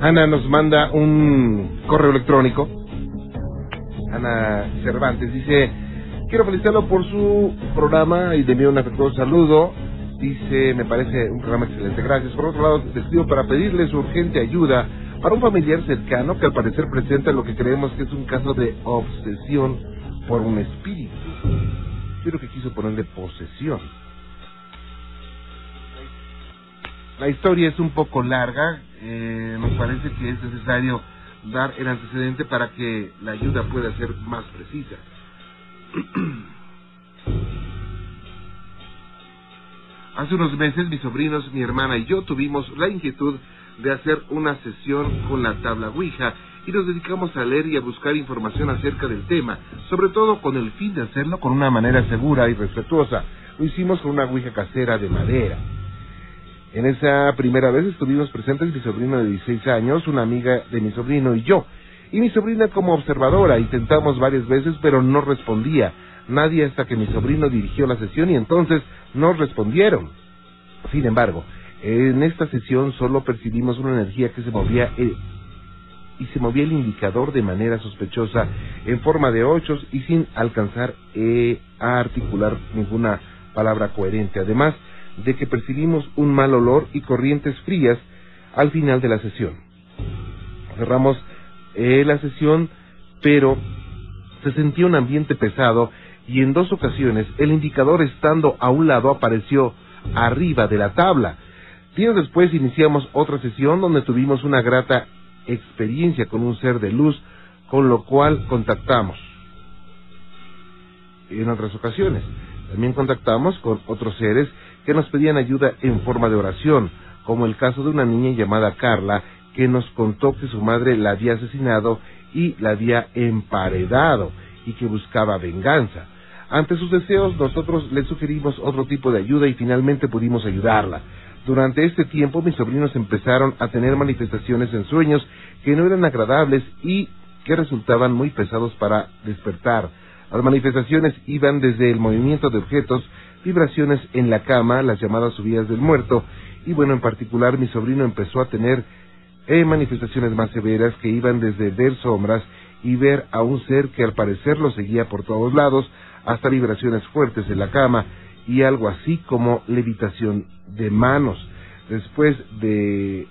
Ana nos manda un correo electrónico. Ana Cervantes dice, quiero felicitarlo por su programa y de envío un afectuoso saludo. Dice, me parece un programa excelente, gracias. Por otro lado, les pido para pedirle su urgente ayuda para un familiar cercano que al parecer presenta lo que creemos que es un caso de obsesión por un espíritu. Creo que quiso ponerle posesión. La historia es un poco larga, eh, parece que es necesario dar el antecedente para que la ayuda pueda ser más precisa. Hace unos meses mis sobrinos, mi hermana y yo tuvimos la inquietud de hacer una sesión con la tabla Ouija y nos dedicamos a leer y a buscar información acerca del tema, sobre todo con el fin de hacerlo con una manera segura y respetuosa. Lo hicimos con una Ouija casera de madera. En esa primera vez estuvimos presentes mi sobrino de 16 años, una amiga de mi sobrino y yo. Y mi sobrina como observadora, intentamos varias veces pero no respondía. Nadie hasta que mi sobrino dirigió la sesión y entonces no respondieron. Sin embargo, en esta sesión solo percibimos una energía que se movía eh, y se movía el indicador de manera sospechosa en forma de ochos y sin alcanzar eh, a articular ninguna palabra coherente. Además, de que percibimos un mal olor y corrientes frías al final de la sesión. Cerramos eh, la sesión, pero se sentía un ambiente pesado y en dos ocasiones el indicador estando a un lado apareció arriba de la tabla. Días después iniciamos otra sesión donde tuvimos una grata experiencia con un ser de luz, con lo cual contactamos en otras ocasiones. También contactamos con otros seres que nos pedían ayuda en forma de oración, como el caso de una niña llamada Carla, que nos contó que su madre la había asesinado y la había emparedado y que buscaba venganza. Ante sus deseos, nosotros le sugerimos otro tipo de ayuda y finalmente pudimos ayudarla. Durante este tiempo, mis sobrinos empezaron a tener manifestaciones en sueños que no eran agradables y que resultaban muy pesados para despertar. Las manifestaciones iban desde el movimiento de objetos vibraciones en la cama, las llamadas subidas del muerto, y bueno, en particular mi sobrino empezó a tener eh, manifestaciones más severas que iban desde ver sombras y ver a un ser que al parecer lo seguía por todos lados, hasta vibraciones fuertes en la cama y algo así como levitación de manos. Después de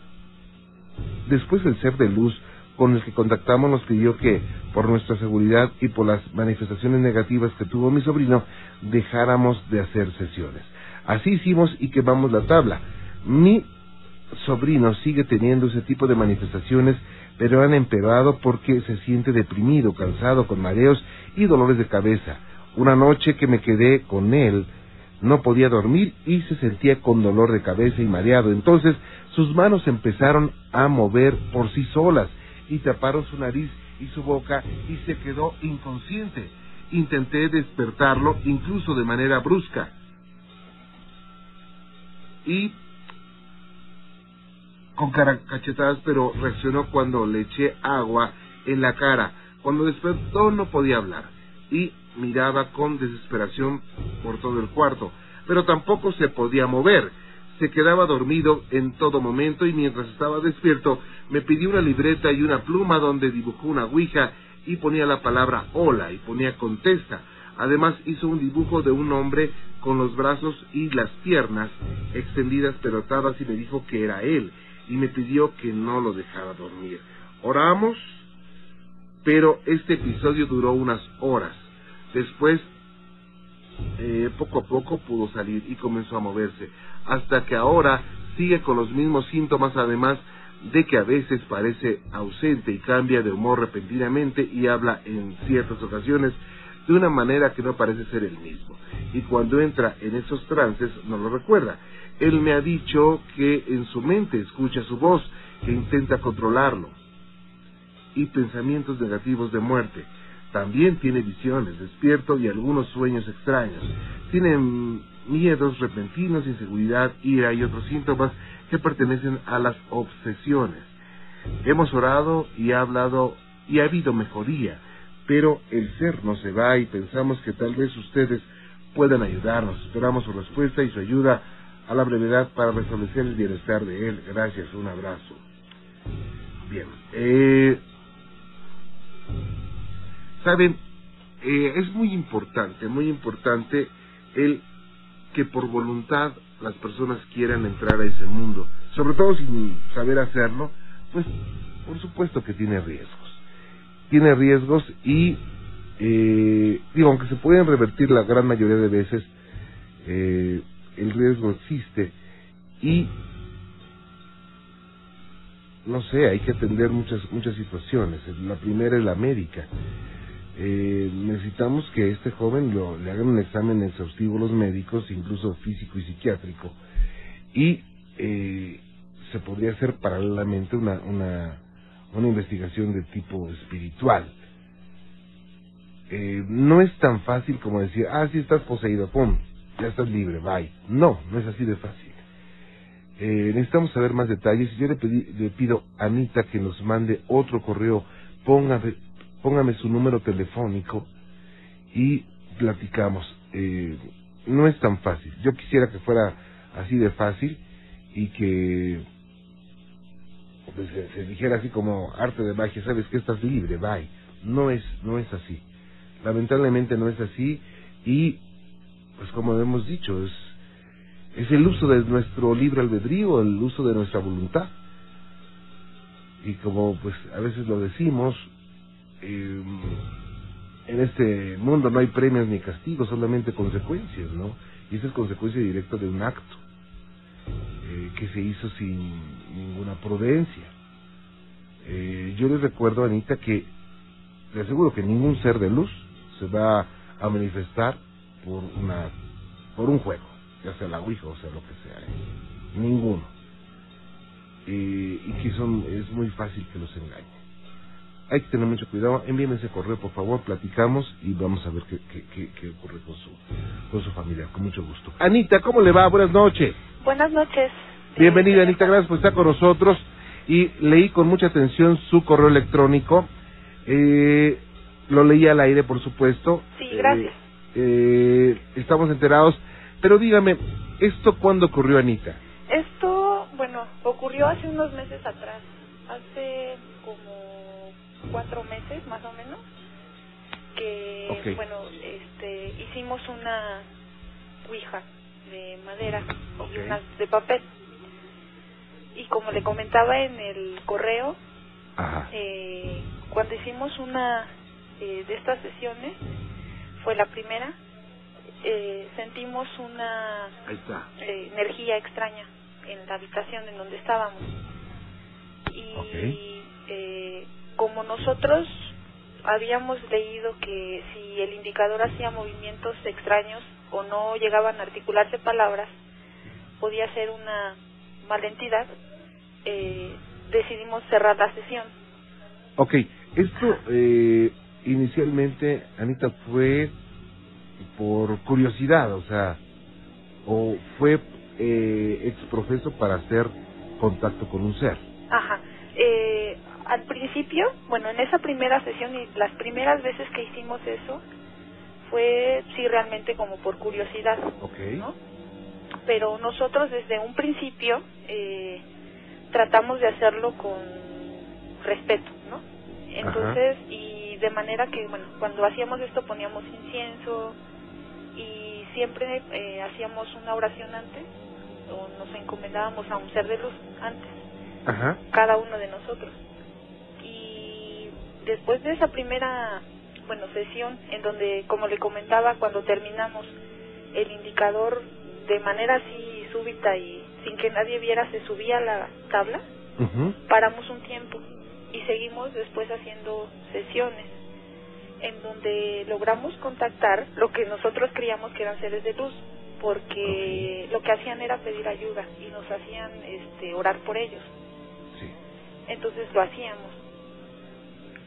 después del ser de luz con el que contactamos nos pidió que, por nuestra seguridad y por las manifestaciones negativas que tuvo mi sobrino, dejáramos de hacer sesiones. Así hicimos y quemamos la tabla. Mi sobrino sigue teniendo ese tipo de manifestaciones, pero han empeorado porque se siente deprimido, cansado, con mareos y dolores de cabeza. Una noche que me quedé con él, no podía dormir y se sentía con dolor de cabeza y mareado. Entonces sus manos empezaron a mover por sí solas y taparon su nariz y su boca y se quedó inconsciente. Intenté despertarlo incluso de manera brusca. Y con cachetadas, pero reaccionó cuando le eché agua en la cara. Cuando despertó no podía hablar y miraba con desesperación por todo el cuarto, pero tampoco se podía mover se quedaba dormido en todo momento y mientras estaba despierto me pidió una libreta y una pluma donde dibujó una ouija y ponía la palabra hola y ponía contesta. Además hizo un dibujo de un hombre con los brazos y las piernas extendidas pero atadas y me dijo que era él y me pidió que no lo dejara dormir. Oramos, pero este episodio duró unas horas. Después eh, poco a poco pudo salir y comenzó a moverse, hasta que ahora sigue con los mismos síntomas, además de que a veces parece ausente y cambia de humor repentinamente y habla en ciertas ocasiones de una manera que no parece ser el mismo. Y cuando entra en esos trances no lo recuerda. Él me ha dicho que en su mente escucha su voz, que intenta controlarlo. Y pensamientos negativos de muerte también tiene visiones, despierto y algunos sueños extraños. Tiene miedos repentinos, inseguridad, ira y otros síntomas que pertenecen a las obsesiones. Hemos orado y ha hablado y ha habido mejoría, pero el ser no se va y pensamos que tal vez ustedes puedan ayudarnos. Esperamos su respuesta y su ayuda a la brevedad para restablecer el bienestar de él. Gracias, un abrazo. Bien. Eh, Saben, eh, es muy importante, muy importante el que por voluntad las personas quieran entrar a ese mundo, sobre todo sin saber hacerlo, pues por supuesto que tiene riesgos. Tiene riesgos y, eh, digo, aunque se pueden revertir la gran mayoría de veces, eh, el riesgo existe y no sé, hay que atender muchas muchas situaciones. La primera es la médica. Eh, necesitamos que este joven lo, le hagan un examen exhaustivo los médicos, incluso físico y psiquiátrico, y eh, se podría hacer paralelamente una, una, una investigación de tipo espiritual. Eh, no es tan fácil como decir, ah, si estás poseído, pum, ya estás libre, bye. No, no es así de fácil. Eh, necesitamos saber más detalles. Yo le, pido a Anita que nos mande otro correo, ponga póngame su número telefónico y platicamos. Eh, no es tan fácil. Yo quisiera que fuera así de fácil y que pues, se, dijera así como arte de magia, sabes que estás libre, bye. No es, no es así. Lamentablemente no es así y pues como hemos dicho, es, es el uso de nuestro libre albedrío, el uso de nuestra voluntad. Y como pues a veces lo decimos, eh, en este mundo no hay premios ni castigos, solamente consecuencias, ¿no? Y esa es consecuencia directa de un acto eh, que se hizo sin ninguna prudencia. Eh, yo les recuerdo, Anita, que le aseguro que ningún ser de luz se va a manifestar por una por un juego, ya sea la Ouija o sea lo que sea, ¿eh? ninguno. y que son es muy fácil que los engañen hay que tener mucho cuidado. Envíenme ese correo, por favor, platicamos y vamos a ver qué, qué, qué, ocurre con su, con su familia, con mucho gusto. Anita, ¿cómo le va? Buenas noches. Buenas noches. Bienvenida, Anita, gracias por estar con nosotros. Y leí con mucha atención su correo electrónico. Eh, lo leí al aire, por supuesto. Sí, gracias. Eh, eh, estamos enterados. Pero dígame, ¿esto cuándo ocurrió, Anita? Esto, bueno, ocurrió hace unos meses atrás. Hace como cuatro meses más o menos que bueno este hicimos una ouija de madera y una de papel. Y como le comentaba en el correo Eh, cuando hicimos una eh, de estas sesiones fue la primera eh, sentimos una eh, energía extraña en la habitación en donde estábamos. Y eh, como nosotros habíamos leído que si el indicador hacía movimientos extraños o no llegaban a articularse palabras, podía ser una mala entidad, eh, decidimos cerrar la sesión. Ok, esto eh, inicialmente, Anita, fue por curiosidad, o sea, o fue eh, exprofeso para hacer contacto con un ser. Ajá. Eh, al principio, bueno, en esa primera sesión y las primeras veces que hicimos eso, fue sí realmente como por curiosidad, ¿no? Pero nosotros desde un principio eh, tratamos de hacerlo con respeto, ¿no? Entonces, y de manera que, bueno, cuando hacíamos esto poníamos incienso y siempre eh, hacíamos una oración antes o nos encomendábamos a un ser de luz antes, cada uno de nosotros después de esa primera bueno sesión en donde como le comentaba cuando terminamos el indicador de manera así súbita y sin que nadie viera se subía a la tabla paramos un tiempo y seguimos después haciendo sesiones en donde logramos contactar lo que nosotros creíamos que eran seres de luz porque lo que hacían era pedir ayuda y nos hacían este orar por ellos. Entonces lo hacíamos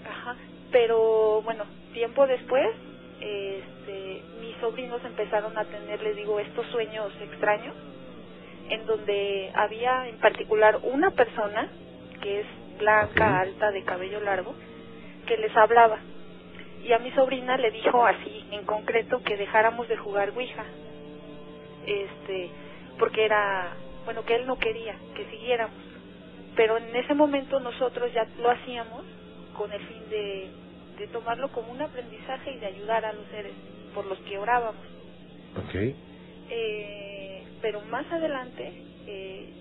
Ajá, pero bueno, tiempo después, este, mis sobrinos empezaron a tener, les digo, estos sueños extraños, en donde había en particular una persona que es blanca, alta, de cabello largo, que les hablaba. Y a mi sobrina le dijo así, en concreto, que dejáramos de jugar Ouija. Este, porque era, bueno, que él no quería que siguiéramos. Pero en ese momento nosotros ya lo hacíamos con el fin de, de tomarlo como un aprendizaje y de ayudar a los seres por los que orábamos. Ok. Eh, pero más adelante eh,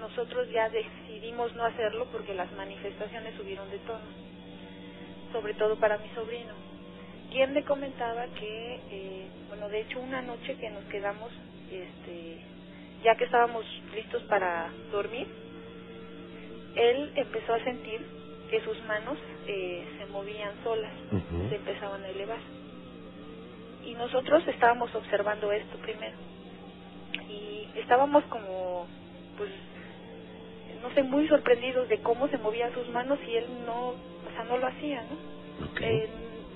nosotros ya decidimos no hacerlo porque las manifestaciones subieron de tono, sobre todo para mi sobrino, quien le comentaba que, eh, bueno, de hecho una noche que nos quedamos, este, ya que estábamos listos para dormir, él empezó a sentir que sus manos eh, se movían solas, se empezaban a elevar. Y nosotros estábamos observando esto primero. Y estábamos como, pues, no sé, muy sorprendidos de cómo se movían sus manos y él no, o sea, no lo hacía, ¿no? Eh,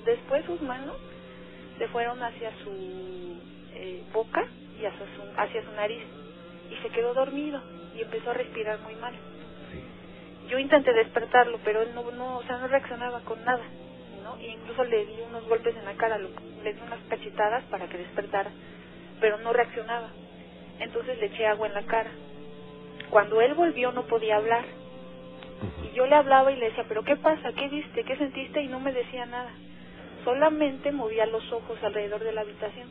después sus manos se fueron hacia su eh, boca y hacia su, hacia su nariz y se quedó dormido y empezó a respirar muy mal. Yo intenté despertarlo, pero él no, no, o sea, no reaccionaba con nada, ¿no? Y incluso le di unos golpes en la cara, lo- le di unas cachetadas para que despertara, pero no reaccionaba. Entonces le eché agua en la cara. Cuando él volvió no podía hablar y yo le hablaba y le decía, pero ¿qué pasa? ¿Qué viste? ¿Qué sentiste? Y no me decía nada. Solamente movía los ojos alrededor de la habitación.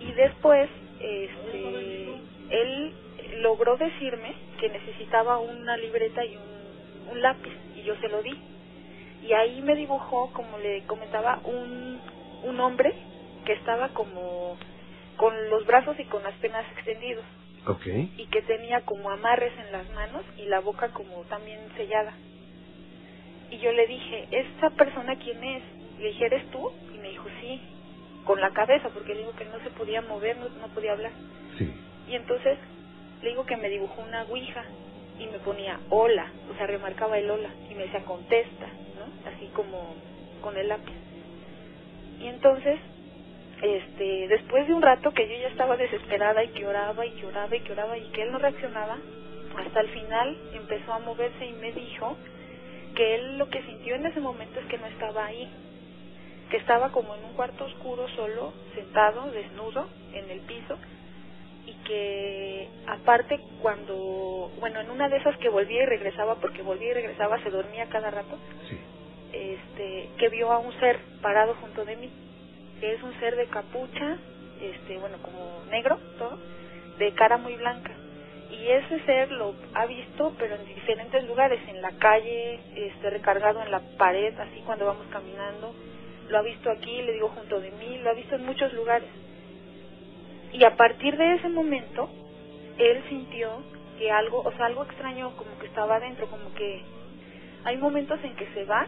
Y después, este, él logró decirme que necesitaba una libreta y un, un lápiz, y yo se lo di. Y ahí me dibujó, como le comentaba, un, un hombre que estaba como con los brazos y con las penas extendidos Ok. y que tenía como amarres en las manos y la boca como también sellada. Y yo le dije, ¿esta persona quién es? Le dije, ¿eres tú? Y me dijo, sí, con la cabeza, porque le digo que no se podía mover, no, no podía hablar. Sí. Y entonces le digo que me dibujó una ouija y me ponía hola, o sea, remarcaba el hola y me decía contesta, ¿no? Así como con el lápiz. Y entonces, este, después de un rato que yo ya estaba desesperada y que oraba y que oraba y que oraba y que él no reaccionaba, hasta el final empezó a moverse y me dijo que él lo que sintió en ese momento es que no estaba ahí, que estaba como en un cuarto oscuro solo, sentado, desnudo, en el piso, y que aparte cuando, bueno, en una de esas que volvía y regresaba, porque volvía y regresaba, se dormía cada rato, Sí. este, que vio a un ser parado junto de mí, que es un ser de capucha, este, bueno, como negro, todo, de cara muy blanca. Y ese ser lo ha visto, pero en diferentes lugares, en la calle, este, recargado en la pared, así cuando vamos caminando, lo ha visto aquí, le digo junto de mí, lo ha visto en muchos lugares. Y a partir de ese momento, él sintió que algo, o sea, algo extraño como que estaba adentro, como que hay momentos en que se va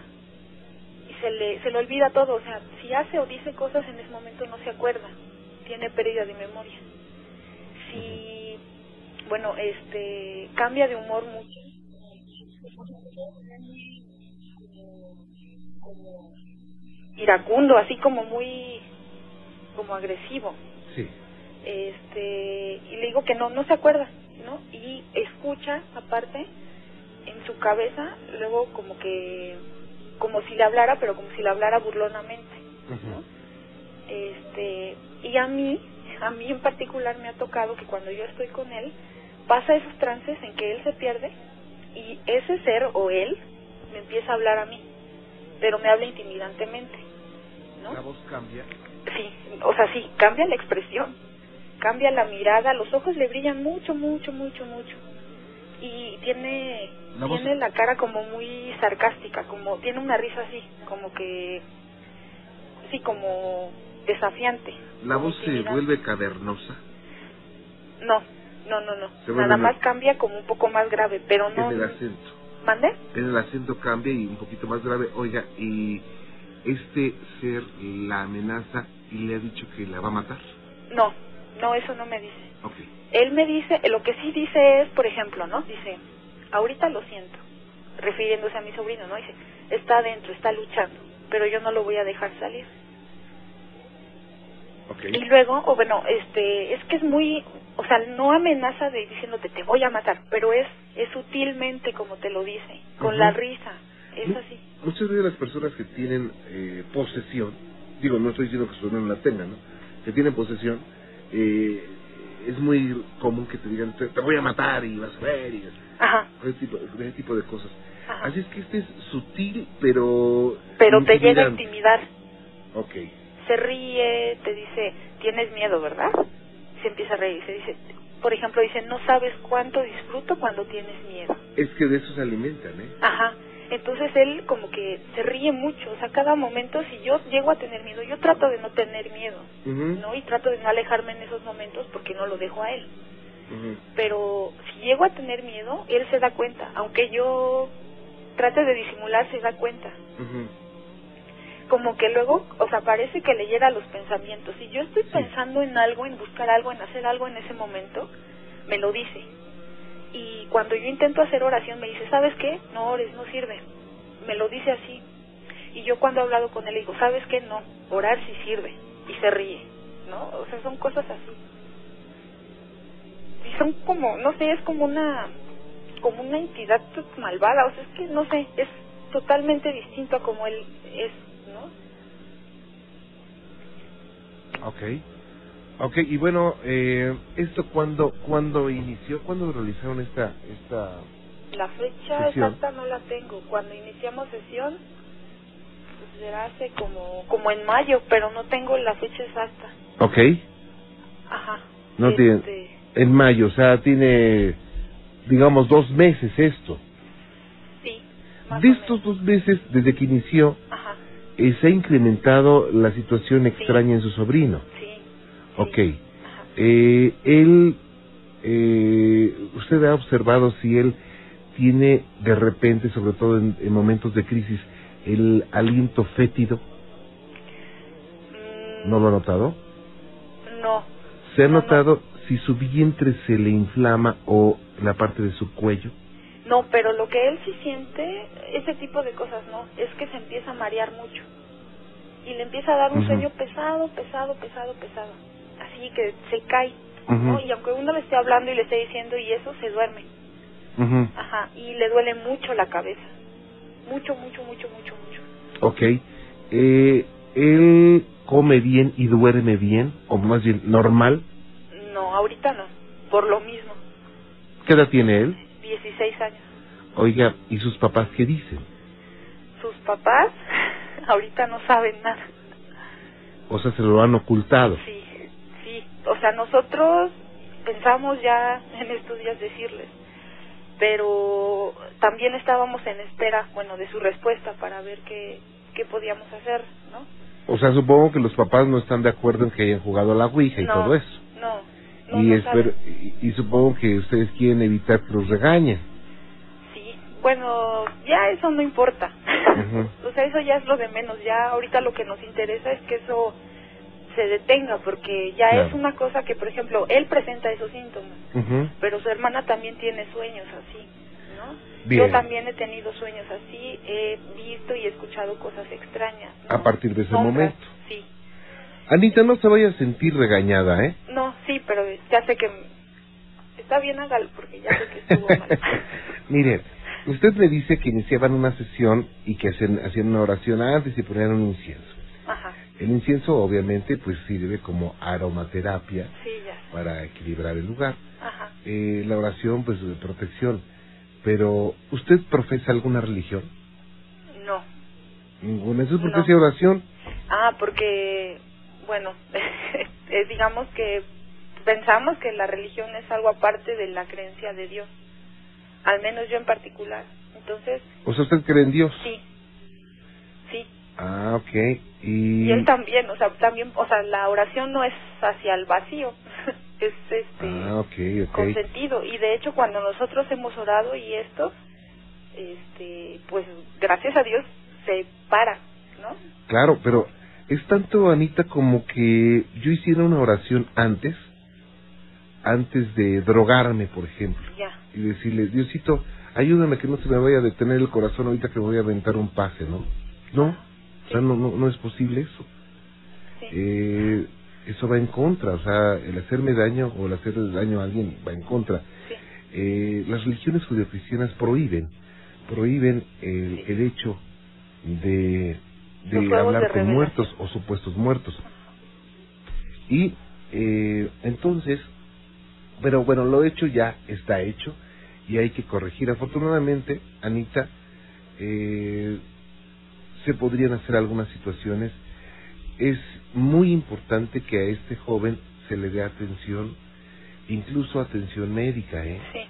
y se le, se le olvida todo, o sea, si hace o dice cosas en ese momento no se acuerda, tiene pérdida de memoria. Si, bueno, este, cambia de humor mucho. Iracundo, así como muy, como agresivo Sí. Este y le digo que no no se acuerda no y escucha aparte en su cabeza luego como que como si le hablara pero como si le hablara burlonamente Ujú. este y a mí a mí en particular me ha tocado que cuando yo estoy con él pasa esos trances en que él se pierde y ese ser o él me empieza a hablar a mí pero me habla intimidantemente ¿no? La voz cambia. Sí, o sea, sí, cambia la expresión, cambia la mirada, los ojos le brillan mucho, mucho, mucho, mucho. Y tiene tiene la cara como muy sarcástica, como tiene una risa así, como que sí, como desafiante. La voz se vuelve cavernosa No, no, no, no. Se Nada más- más cambia como un poco más grave, pero no en el acento. ¿Mande? En el acento cambia y un poquito más grave. Oiga, y este ser la amenaza y le ha dicho que la va a matar. No, no, eso no me dice. Ok. Él me dice, lo que sí dice es, por ejemplo, ¿no? Dice, ahorita lo siento, refiriéndose a mi sobrino, ¿no? Dice, está adentro, está luchando, pero yo no lo voy a dejar salir. Y luego, o bueno, este, es que es muy, o sea, no amenaza de diciéndote te voy a matar, pero es, es sutilmente como te lo dice, con la risa, es así. Muchas veces las personas que tienen eh, posesión, digo, no estoy diciendo que su no la tengan, ¿no? Que tienen posesión, eh, es muy común que te digan, te, te voy a matar y vas a ver, y Ajá, ese tipo, ese tipo de cosas. ajá. Así es que este es sutil, pero... Pero te llega a intimidar. Ok. Se ríe, te dice, tienes miedo, ¿verdad? Se empieza a reír, se dice, por ejemplo, dice, no sabes cuánto disfruto cuando tienes miedo. Es que de eso se alimentan, ¿eh? Ajá. Entonces él como que se ríe mucho, o sea, cada momento si yo llego a tener miedo, yo trato de no tener miedo, ¿no? Y trato de no alejarme en esos momentos porque no lo dejo a él. Pero si llego a tener miedo, él se da cuenta, aunque yo trate de disimular, se da cuenta. Como que luego, o sea, parece que leyera los pensamientos. Si yo estoy pensando en algo, en buscar algo, en hacer algo en ese momento, me lo dice. Y cuando yo intento hacer oración, me dice, ¿sabes qué? No ores, no sirve. Me lo dice así. Y yo cuando he hablado con él, le digo, ¿sabes qué? No, orar sí sirve. Y se ríe, ¿no? O sea, son cosas así. Y son como, no sé, es como una, como una entidad malvada. O sea, es que, no sé, es totalmente distinto a como él es, ¿no? Ok. Ok, y bueno, eh, ¿esto cuándo, cuándo inició? ¿Cuándo realizaron esta, esta... La fecha Sesión. exacta no la tengo. Cuando iniciamos sesión, pues será hace como, como en mayo, pero no tengo la fecha exacta. Ok, Ajá. No tiene- Este, en mayo, o sea, tiene, digamos, dos meses esto. Sí, más De estos dos meses, desde que inició, Ajá, eh, se ha incrementado la situación extraña en su sobrino. Ok. Eh, él, eh, usted ha observado si él tiene de repente, sobre todo en, en momentos de crisis, el aliento fétido. Mm, ¿No lo ha notado? No, ¿Se ha No, no. notado si su vientre se le inflama o la parte de su cuello? no, pero lo que él sí siente, ese tipo de cosas no, es que se empieza a marear mucho. Y le empieza a dar un Ujú. sueño pesado, pesado, pesado, pesado. Así que se cae. Ujú. ¿no? Y aunque uno le esté hablando y le esté diciendo y eso, se duerme. Ujú. Ajá, y le duele mucho la cabeza. Mucho, mucho, mucho, mucho, mucho. Ok. Eh, ¿Él come bien y duerme bien? ¿O más bien normal? No, ahorita no, por lo mismo. ¿Qué edad tiene él? 16 años. Oiga, ¿y sus papás qué dicen? Sus papás ahorita no saben nada. O sea, se lo han ocultado. Sí. O sea, nosotros pensamos ya en estos días decirles, pero también estábamos en espera, bueno, de su respuesta para ver qué, qué podíamos hacer, ¿no? O sea, supongo que los papás no están de acuerdo en que hayan jugado a la Ouija y No, todo eso. No, no, y, no espero, y, y supongo que ustedes quieren evitar que los regañen. Sí, bueno, ya eso no importa. O sea, eso ya es lo de menos. Ya ahorita lo que nos interesa es que eso se detenga, porque ya Claro. es una cosa que, por ejemplo, él presenta esos síntomas, Ujú. pero su hermana también tiene sueños así, ¿no? Bien. Yo también he tenido sueños así, he visto y escuchado cosas extrañas. ¿no? A partir de ese Sombras, momento. Sí. Anita, no se vaya a sentir regañada, ¿eh? No, sí, pero ya sé que... Está bien, hágalo, porque ya sé que estuvo mal. Mire, usted me dice que iniciaban una sesión y que hacían, hacían una oración antes y ponían un incienso. El incienso, obviamente, pues sirve como aromaterapia sí, para equilibrar el lugar. Ajá. Eh, la oración, pues, de protección. Pero, ¿usted profesa alguna religión? No. Ninguna. ¿Eso es porque No. hacía oración? Ah, porque, bueno, eh, digamos que pensamos que la religión es algo aparte de la creencia de Dios. Al menos yo en particular. Entonces, O sea, ¿usted cree en Dios? sí. Ah, ok. Y... Y él también, o sea, también, o sea, la oración no es hacia el vacío. es este Ah, ok, con sentido y de hecho cuando nosotros hemos orado y esto este pues gracias a Dios se para no Claro, pero es tanto, Anita, como que yo hiciera una oración antes, antes de drogarme, por ejemplo, ya y decirle, Diosito, ayúdame que no se me vaya a detener el corazón ahorita que me voy a aventar un pase, ¿no? No, o sea, no, no, no es posible eso. sí Eh, eso va en contra, o sea, el hacerme daño o el hacerle daño a alguien va en contra. sí Eh, las religiones judeocristianas prohíben, prohíben el, el hecho de, de hablar de con muertos o supuestos muertos. Y eh, entonces, Pero bueno, lo hecho ya está hecho y hay que corregir. Afortunadamente, Anita, eh, se podrían hacer algunas situaciones. Es muy importante que a este joven se le dé atención, incluso atención médica, ¿eh? Sí.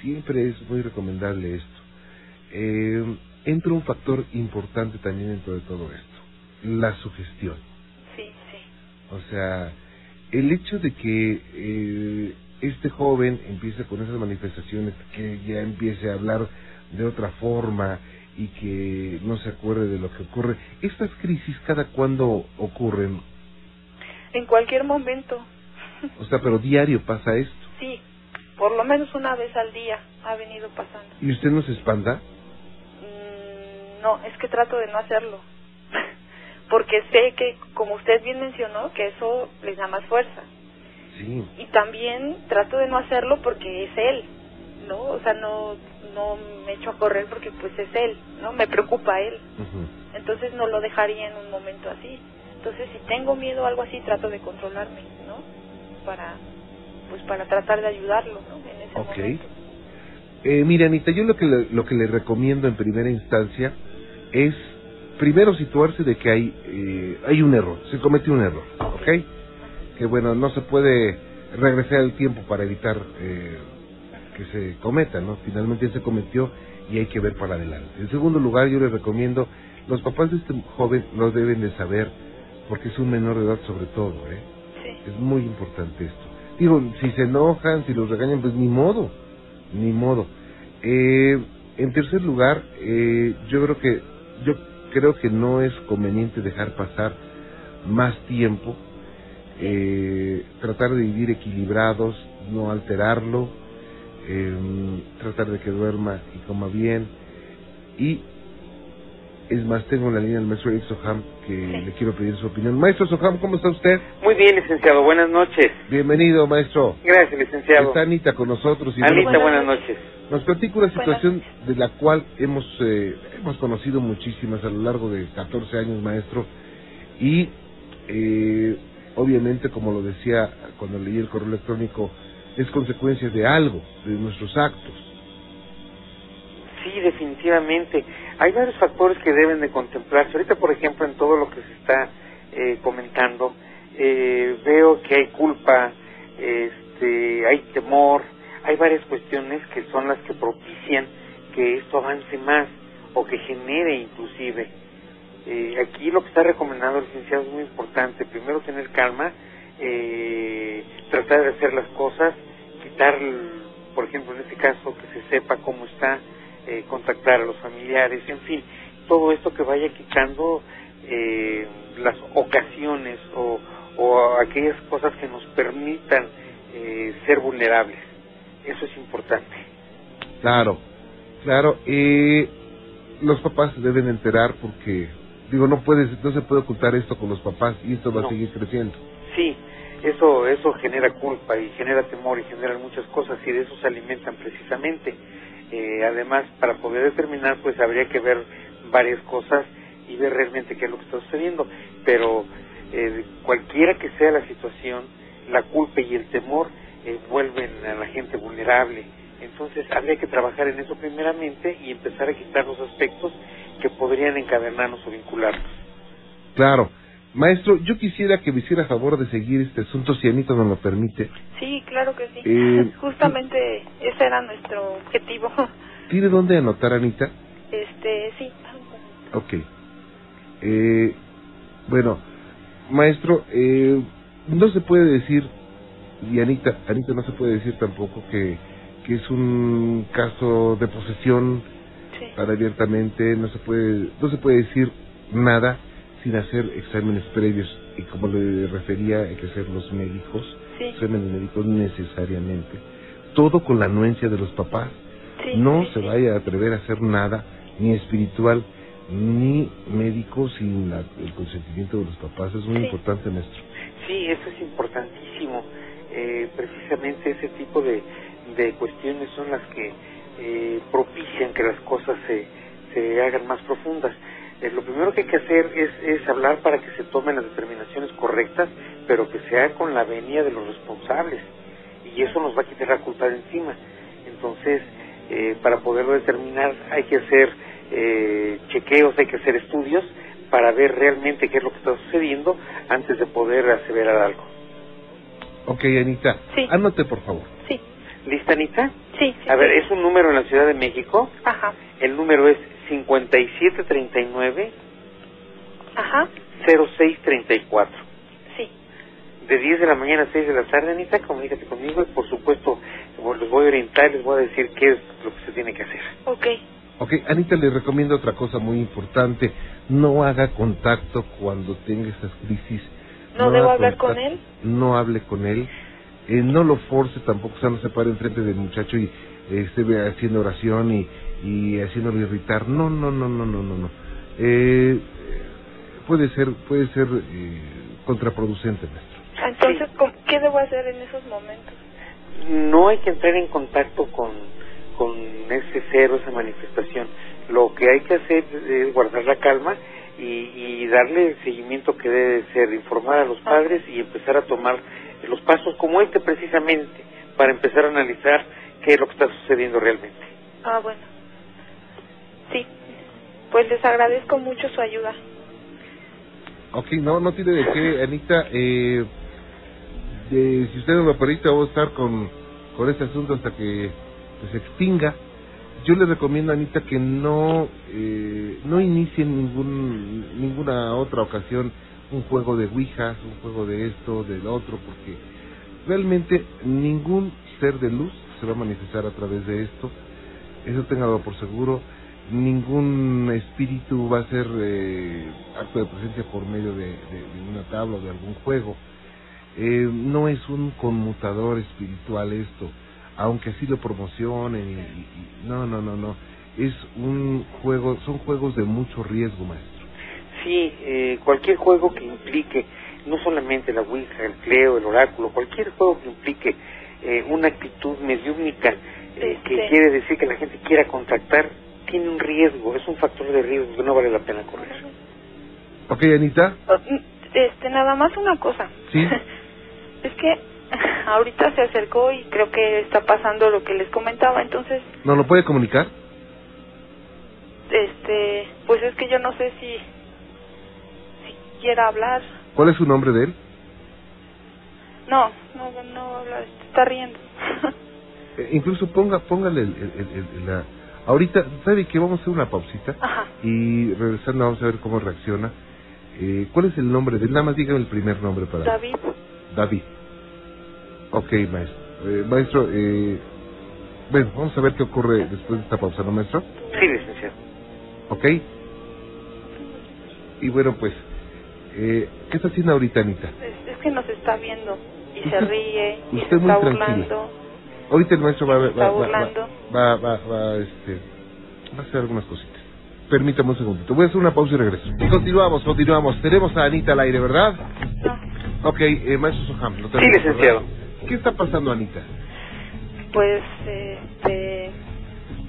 Siempre es muy recomendable esto. Eh, entra un factor importante también dentro de todo esto, la sugestión. Sí, sí. O sea, el hecho de que eh, este joven empiece con esas manifestaciones, que ya empiece a hablar de otra forma y que no se acuerde de lo que ocurre, ¿estas crisis cada cuándo ocurren? En cualquier momento. O sea, pero diario pasa esto. Sí, por lo menos una vez al día ha venido pasando. ¿Y usted no se espanta? Mm, no, es que trato de no hacerlo. Porque sé que, como usted bien mencionó, que eso les da más fuerza. Sí. Y también trato de no hacerlo porque es él, ¿no? O sea, no no me echo a correr porque pues es él, ¿no? Me preocupa él. Entonces no lo dejaría en un momento así. Entonces si tengo miedo o algo así, trato de controlarme, ¿no? Para pues para tratar de ayudarlo, ¿no? En ese Ok. momento. Eh, mira, Anita, yo lo que le, lo que le recomiendo en primera instancia es primero situarse de que hay eh, hay un error, se cometió un error, ¿ok? Que bueno, no se puede regresar el tiempo para evitar eh, que se cometa, ¿no? Finalmente se cometió y hay que ver para adelante. En segundo lugar, yo les recomiendo, los papás de este joven lo deben de saber, porque es un menor de edad sobre todo, ¿eh? Sí. Es muy importante esto. Digo, si se enojan, si los regañan, pues ni modo, ni modo. Eh, en tercer lugar, eh, yo creo que yo creo que no es conveniente dejar pasar más tiempo, eh, tratar de vivir equilibrados, no alterarlo, eh, tratar de que duerma y coma bien y es más, tengo en la línea al maestro Eric Soham que le quiero pedir su opinión. Maestro Soham, ¿cómo está usted? Muy bien, licenciado. Buenas noches. Bienvenido, maestro. Gracias, licenciado. Está Anita con nosotros. Y Anita, bueno, buenas noches. nos platica una situación de la cual hemos eh, hemos conocido muchísimas a lo largo de 14 años, maestro, y eh, obviamente, como lo decía cuando leí el correo electrónico, es consecuencia de algo, de nuestros actos. Sí, definitivamente. Hay varios factores que deben de contemplarse. Ahorita, por ejemplo, en todo lo que se está eh, comentando, eh, veo que hay culpa, este, hay temor, hay varias cuestiones que son las que propician que esto avance más o que genere inclusive. Eh, aquí lo que está recomendando el licenciado es muy importante. Primero tener calma, eh, tratar de hacer las cosas, quitar, por ejemplo, en este caso, que se sepa cómo está, eh, contactar a los familiares, en fin, todo esto que vaya quitando eh, las ocasiones o, o aquellas cosas que nos permitan eh, ser vulnerables. Eso es importante. Claro, claro. Eh, los papás deben enterar porque, digo, no puedes, no se puede ocultar esto con los papás y esto va No. a seguir creciendo. Sí, eso eso genera culpa y genera temor y genera muchas cosas y de eso se alimentan precisamente. Eh, además, para poder determinar, pues habría que ver varias cosas y ver realmente qué es lo que está sucediendo. Pero eh, cualquiera que sea la situación, la culpa y el temor eh, vuelven a la gente vulnerable. Entonces, habría que trabajar en eso primeramente y empezar a quitar los aspectos que podrían encadenarnos o vincularnos. Claro. Maestro, yo quisiera que me hiciera favor de seguir este asunto, si Anita nos lo permite. Sí, claro que sí. Eh, Justamente ese era nuestro objetivo. ¿Tiene dónde anotar, Anita? Este, sí. Ok. Eh, bueno, maestro, eh, no se puede decir, y Anita, Anita no se puede decir tampoco que, que es un caso de posesión. Para abiertamente, no se puede, no se puede decir nada sin hacer exámenes previos y como le refería hay que hacer los médicos, Sí. exámenes médicos necesariamente, todo con la anuencia de los papás, Sí, no sí, se sí. vaya a atrever a hacer nada ni espiritual ni médico sin la- el consentimiento de los papás, es muy Sí. importante maestro. Sí, eso es importantísimo. Eh, precisamente ese tipo de, de cuestiones son las que eh, propician que las cosas se, se hagan más profundas. Eh, lo primero que hay que hacer es, es hablar para que se tomen las determinaciones correctas, pero que sea con la venia de los responsables. y eso nos va a quitar la culpa de encima. Entonces, eh, para poderlo determinar hay que hacer eh, chequeos, hay que hacer estudios para ver realmente qué es lo que está sucediendo antes de poder aseverar algo. Ok, Anita. Sí. Anote, por favor. Sí, ¿Lista, Anita? Sí. sí A ver, sí. es un número en la Ciudad de México. Ajá, El número es 5739 ajá, 0634. sí. De 10 de la mañana a 6 de la tarde, Anita, comunícate conmigo y por supuesto les voy a orientar, les voy a decir qué es lo que se tiene que hacer. Ok, Ok, Anita, le recomiendo otra cosa muy importante. No haga contacto cuando tenga estas crisis. ¿No debo haga hablar con contacto- él? No hable con él. Eh, no lo force tampoco, o sea, no se pare enfrente del muchacho y eh, esté haciendo oración y, y haciéndolo irritar. No, no, no, no, no, no. no. Eh, puede ser, puede ser eh, contraproducente, maestro. entonces, ¿cómo- ¿qué debo hacer en esos momentos? No hay que entrar en contacto con, con ese ser o esa manifestación. Lo que hay que hacer es guardar la calma y, y darle el seguimiento que debe ser, informar a los padres y empezar a tomar los pasos como este precisamente para empezar a analizar qué es lo que está sucediendo realmente. Ah, bueno. Sí, pues les agradezco mucho su ayuda. Ok, no, no tiene de qué, Anita. Eh, de- si usted no me permite, vamos a estar con, con este asunto hasta que pues, se extinga. Yo le recomiendo, Anita, que no eh, no inicie en ningún, ninguna otra ocasión un juego de Ouija, un juego de esto, del otro, porque realmente ningún ser de luz se va a manifestar a través de esto. Eso téngalo por seguro. Ningún espíritu va a ser eh, acto de presencia por medio de, una tabla o de algún juego. Eh, no es un conmutador espiritual esto, aunque así lo promocionen. Y- no, no, no, no. Es un juego, son juegos de mucho riesgo, maestro. Sí, eh, cualquier juego que implique no solamente la Ouija, el Cleo, el oráculo, cualquier juego que implique eh, una actitud mediúnica, eh, que Este. quiere decir que la gente quiera contactar, tiene un riesgo, es un factor de riesgo que no vale la pena correr. Ok, Anita. Oh, mm, Este, nada más una cosa. Sí. es que ahorita se acercó y creo que está pasando lo que les comentaba, entonces, ¿No lo puede comunicar? este, pues es que yo no sé si quiera hablar. ¿Cuál es su nombre de él? No, no, no habla, está riendo. Eh, incluso ponga, póngale el, el- el- el- la... Ahorita, ¿sabe qué? Vamos a hacer una pausita Ajá. y regresando vamos a ver cómo reacciona. Eh, ¿Cuál es el nombre de él? Nada más dígame el primer nombre para... David, David. Ok, maestro. Eh, maestro, eh, bueno, vamos a ver qué ocurre después de esta pausa, ¿no, maestro? Sí, licenciado. Ok. Y bueno, pues, eh, ¿qué está haciendo ahorita, Anita? es, es que nos está viendo y se Usted- ríe y usted se muy está tranquila. burlando. Ahorita el maestro va, va, va, va, burlando. va, va, va, este, va a hacer algunas cositas. Permítame un segundito. Voy a hacer una pausa y regreso. Y continuamos, continuamos. Tenemos a Anita al aire, ¿verdad? No, Ok, eh, maestro Soham. lo Sí, tenemos, licenciado. ¿verdad? ¿Qué está pasando, Anita? pues, este,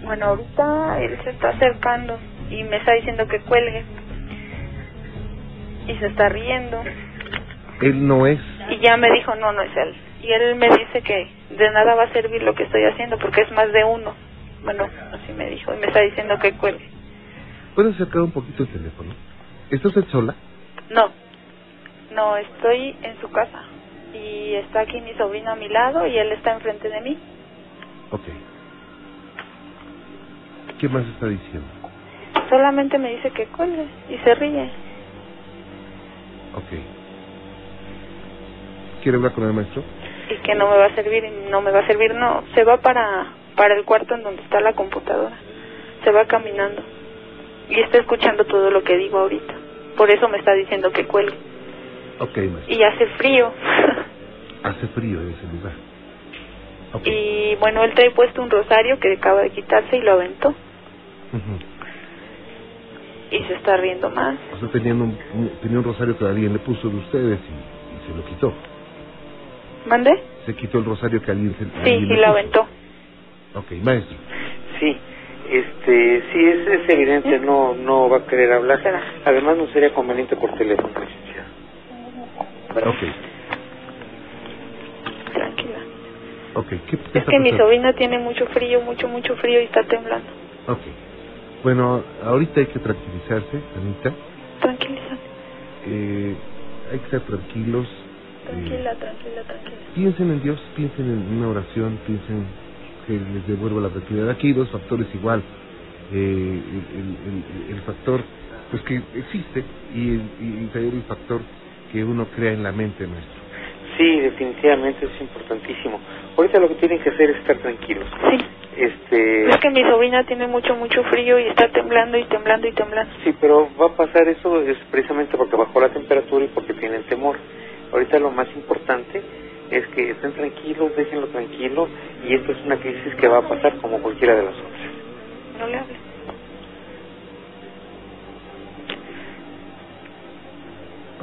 bueno, ahorita él se está acercando y me está diciendo que cuelgue y se está riendo Él no es. y ya me dijo no, no es él. Y él me dice que de nada va a servir lo que estoy haciendo porque es más de uno. Bueno, así me dijo y me está diciendo que cuelgue. ¿Puede acercar un poquito el teléfono? ¿Está usted sola? No, no, estoy en su casa y está aquí mi sobrino a mi lado y él está enfrente de mí. Ok. ¿Qué más está diciendo? Solamente me dice que cuelgue y se ríe. Ok. ¿Quiere hablar con el maestro? y que no me va a servir y no me va a servir no se va para para el cuarto en donde está la computadora se va caminando y está escuchando todo lo que digo ahorita por eso me está diciendo que cuelgue Ok, maestro. y hace frío Hace frío en ese lugar. Ok. y bueno él trae puesto un rosario que acaba de quitarse y lo aventó Ujú. Y se está riendo más O sea, tenían un, un- tenía un rosario que alguien le puso de ustedes y, y se lo quitó. mande Se quitó el rosario que alguien se sí alguien y lo aventó Ok, maestro. Sí, este, sí, es, es evidente, no, no va a querer hablar. Espera. Además, no sería conveniente por teléfono, licenciado. Ok. tranquila Ok, ¿qué, qué Es que mi pasando? sobrina tiene mucho frío, mucho, mucho frío y está temblando. Ok. Bueno, ahorita hay que tranquilizarse, Anita. Tranquilízate. Eh, hay que estar tranquilos. eh, Tranquila, tranquila, tranquila. piensen en Dios, piensen en una oración, piensen que les devuelva la tranquilidad. Aquí hay dos factores igual. Eh, el, el- el- el factor pues que existe y el, y el el factor que uno crea en la mente nuestro. Sí, definitivamente es importantísimo. Ahorita lo que tienen que hacer es estar tranquilos. Sí. Este, Es que mi sobrina tiene mucho, mucho frío y está temblando y temblando y temblando. sí, pero va a pasar eso es precisamente porque bajó la temperatura y porque tienen temor. Ahorita lo más importante es que estén tranquilos, déjenlo tranquilo y esto es una crisis que va a pasar como cualquiera de las otras. No le hables.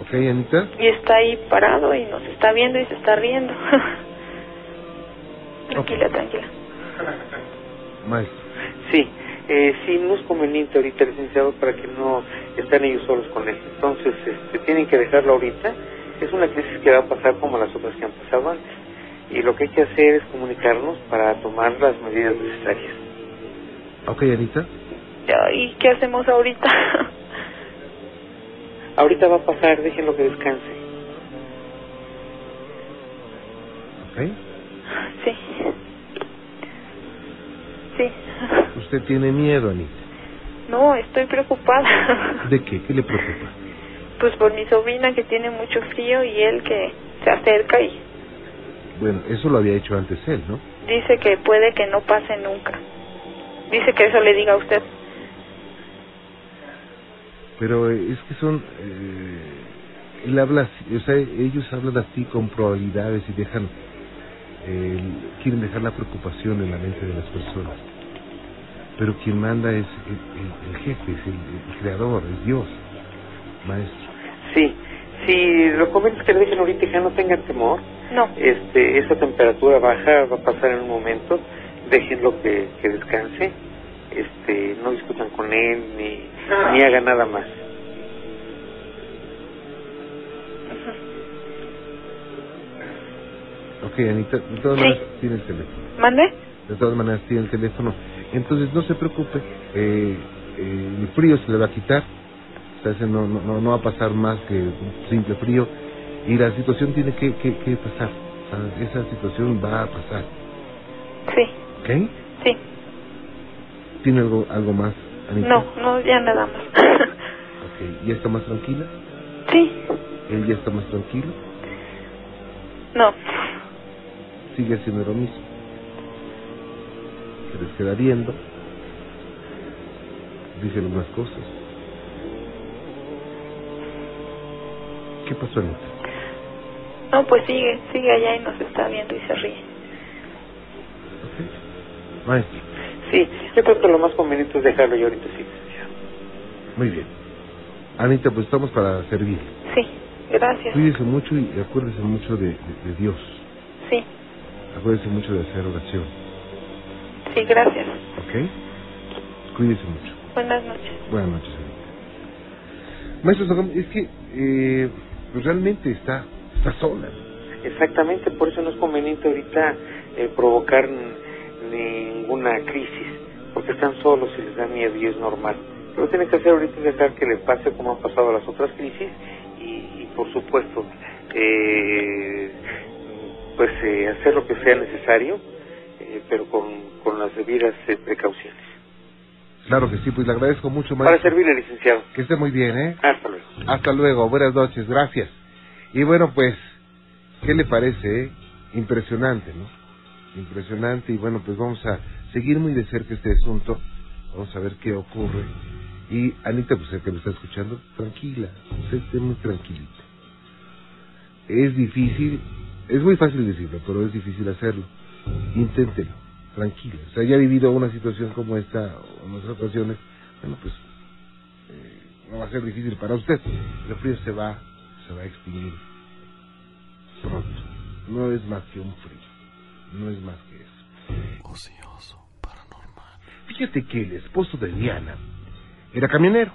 ¿Ok, Anita? Y está ahí parado y nos está viendo y se está riendo. tranquila, tranquila. Maestro. Sí, eh, sí, no es conveniente ahorita, licenciado, para que no estén ellos solos con él. Entonces, este, tienen que dejarlo ahorita. Es una crisis que va a pasar como las otras que han pasado antes. Y lo que hay que hacer es comunicarnos para tomar las medidas necesarias. ¿Ok, Anita? ¿Y qué hacemos ahorita? Ahorita va a pasar, déjenlo que descanse. ¿Ok? sí. Sí. Usted tiene miedo, Anita. No, estoy preocupada. ¿De qué? ¿Qué le preocupa? Pues por mi sobrina que tiene mucho frío y él que se acerca y Bueno, eso lo había hecho antes él, ¿no? dice que puede que no pase nunca. Dice que eso le diga a usted. Pero eh, es que son... Eh, él habla así, o sea, ellos hablan así con probabilidades y dejan... eh, quieren dejar la preocupación en la mente de las personas. Pero quien manda es el, el- el jefe, es el, el creador, es Dios, maestro. Sí, si lo comentas que le dejen ahorita y que no tengan temor, No. este, esa temperatura baja va a pasar en un momento, déjenlo que, que descanse, este, no discutan con él ni, ni hagan nada más. Ok, Anita, de todas Sí. maneras tiene el teléfono. ¿Mande? De todas maneras tiene el teléfono. Entonces no se preocupe, eh, eh, el frío se le va a quitar, o sea, ese no, no, no- va a pasar más que un simple frío y la situación tiene que, que, que pasar, o sea, esa situación va a pasar, Sí. ¿ok? Sí. ¿Tiene algo, algo más, Anita? No, no, ya nada más. Ok, ¿ya está más tranquila? sí. ¿Él ya está más tranquilo? No. Sigue haciendo lo mismo. Se queda viendo, dicen unas cosas. ¿Qué pasó, Anita? No, pues sigue, sigue allá y nos está viendo y se ríe. Ok. Maestro, Sí, yo creo que lo más conveniente es dejarlo y ahorita sí, muy bien. Anita, pues estamos para servir. Sí, gracias. Cuídese mucho y acuérdese mucho de, de- de Dios. Sí, Acuérdese mucho de hacer oración. Sí, gracias. ¿Ok? Cuídese mucho. Buenas noches. Buenas noches, Anita. Maestro Sogam, es que eh, pues realmente está, está sola. Exactamente, por eso no es conveniente ahorita eh, provocar ninguna crisis, porque están solos y les da miedo y es normal. Lo que tienen que hacer ahorita es dejar que le pase como han pasado las otras crisis y, y por supuesto, eh, pues eh, hacer lo que sea necesario, pero con, con las debidas eh, precauciones. Claro que sí, pues le agradezco mucho, Para maestro. servirle, licenciado. Que esté muy bien, ¿eh? Hasta luego. Hasta luego, buenas noches, gracias. Y bueno, pues, ¿qué le parece? eh? Impresionante, ¿no? Impresionante y bueno, pues vamos a seguir muy de cerca este asunto, vamos a ver qué ocurre. Y Anita, pues el que me está escuchando, tranquila, usted esté muy tranquilita. Es difícil, es muy fácil decirlo, pero es difícil hacerlo. Inténtelo, tranquila. O sea, ya ha vivido una situación como esta en otras ocasiones, bueno, pues eh, no va a ser difícil para usted. El frío se va, se va a extinguir pronto. No es más que un frío, no es más que eso. Ocioso, paranormal. Fíjate que el esposo de Diana era camionero.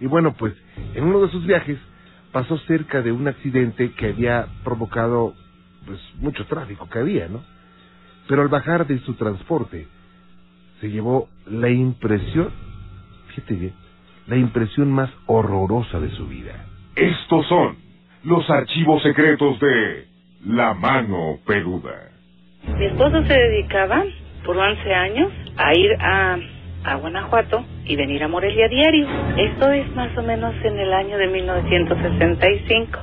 Y bueno, pues en uno de sus viajes pasó cerca de un accidente que había provocado pues mucho tráfico que había, ¿no? Pero al bajar de su transporte se llevó la impresión, fíjate bien, la impresión más horrorosa de su vida. Estos son los archivos secretos de La Mano Peluda. Mi esposo se dedicaba por 11 años a ir a, a Guanajuato y venir a Morelia diario. Esto es más o menos en el año de 1965.